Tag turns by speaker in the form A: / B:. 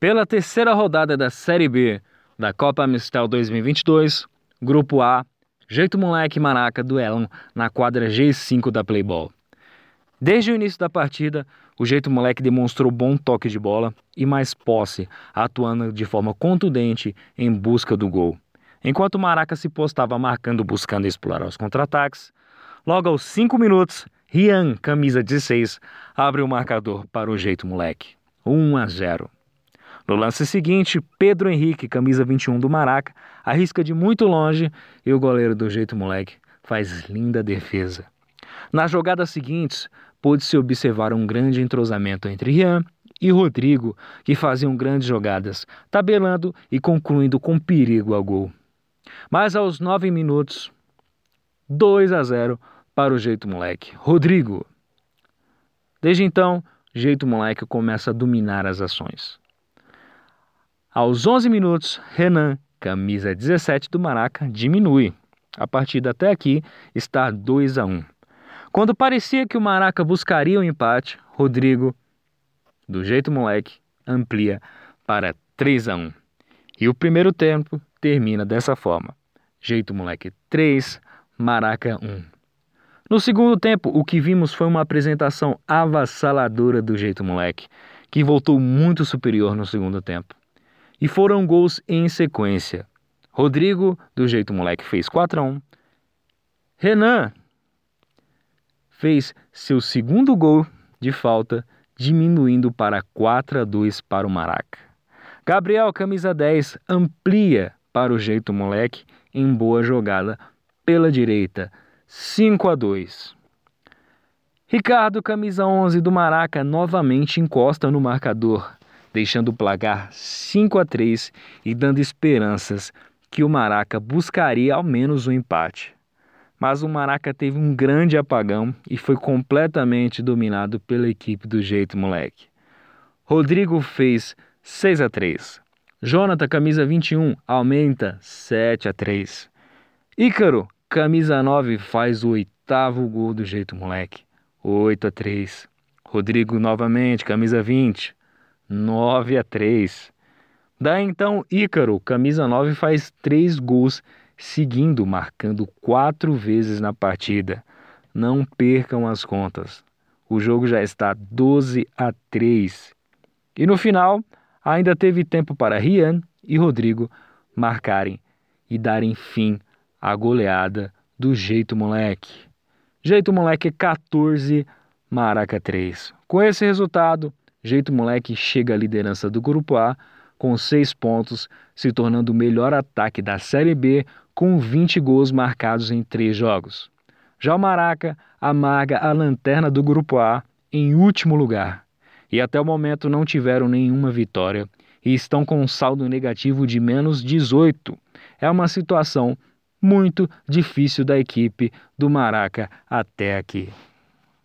A: Pela terceira rodada da Série B da Copa Amistel 2022, Grupo A, Jeito Moleque e Maraca duelam na quadra G5 da Playball. Desde o início da partida, o Jeito Moleque demonstrou bom toque de bola e mais posse, atuando de forma contundente em busca do gol. Enquanto o Maraca se postava marcando buscando explorar os contra-ataques, logo aos 5 minutos, Rian, camisa 16, abre o marcador para o Jeito Moleque. 1 a 0. No lance seguinte, Pedro Henrique, camisa 21 do Maraca, arrisca de muito longe e o goleiro do jeito moleque faz linda defesa. Nas jogadas seguintes, pôde-se observar um grande entrosamento entre Rian e Rodrigo, que faziam grandes jogadas, tabelando e concluindo com perigo ao gol. Mas aos nove minutos, 2 a 0 para o Jeito Moleque. Rodrigo. Desde então, Jeito Moleque começa a dominar as ações. Aos 11 minutos, Renan, camisa 17 do Maraca, diminui. A partida até aqui está 2 a 1. Quando parecia que o Maraca buscaria o um empate, Rodrigo, do jeito moleque, amplia para 3 a 1. E o primeiro tempo termina dessa forma: Jeito moleque 3, Maraca 1. No segundo tempo, o que vimos foi uma apresentação avassaladora do jeito moleque, que voltou muito superior no segundo tempo. E foram gols em sequência. Rodrigo, do jeito moleque, fez 4 a 1. Renan fez seu segundo gol de falta, diminuindo para 4 a 2 para o Maraca. Gabriel, camisa 10, amplia para o jeito moleque em boa jogada pela direita, 5 a 2. Ricardo, camisa 11 do Maraca, novamente encosta no marcador, deixando o placar 5 a 3 e dando esperanças que o Maraca buscaria ao menos um empate. Mas o Maraca teve um grande apagão e foi completamente dominado pela equipe do jeito moleque. Rodrigo fez 6 a 3. Jonathan, camisa 21, aumenta 7 a 3. Ícaro, camisa 9, faz o oitavo gol do jeito moleque, 8 a 3. Rodrigo novamente, camisa 20, 9 a 3. Daí então Ícaro, camisa 9, faz três gols seguindo, marcando quatro vezes na partida. Não percam as contas. O jogo já está 12 a 3. E no final, ainda teve tempo para Rian e Rodrigo marcarem e darem fim à goleada do Jeito Moleque. Jeito Moleque 14, Maraca 3. Com esse resultado, Jeito Moleque chega à liderança do Grupo A com seis pontos, se tornando o melhor ataque da Série B com 20 gols marcados em três jogos. Já o Maraca amarga a lanterna do Grupo A em último lugar e até o momento não tiveram nenhuma vitória e estão com um saldo negativo de menos 18. É uma situação muito difícil da equipe do Maraca até aqui.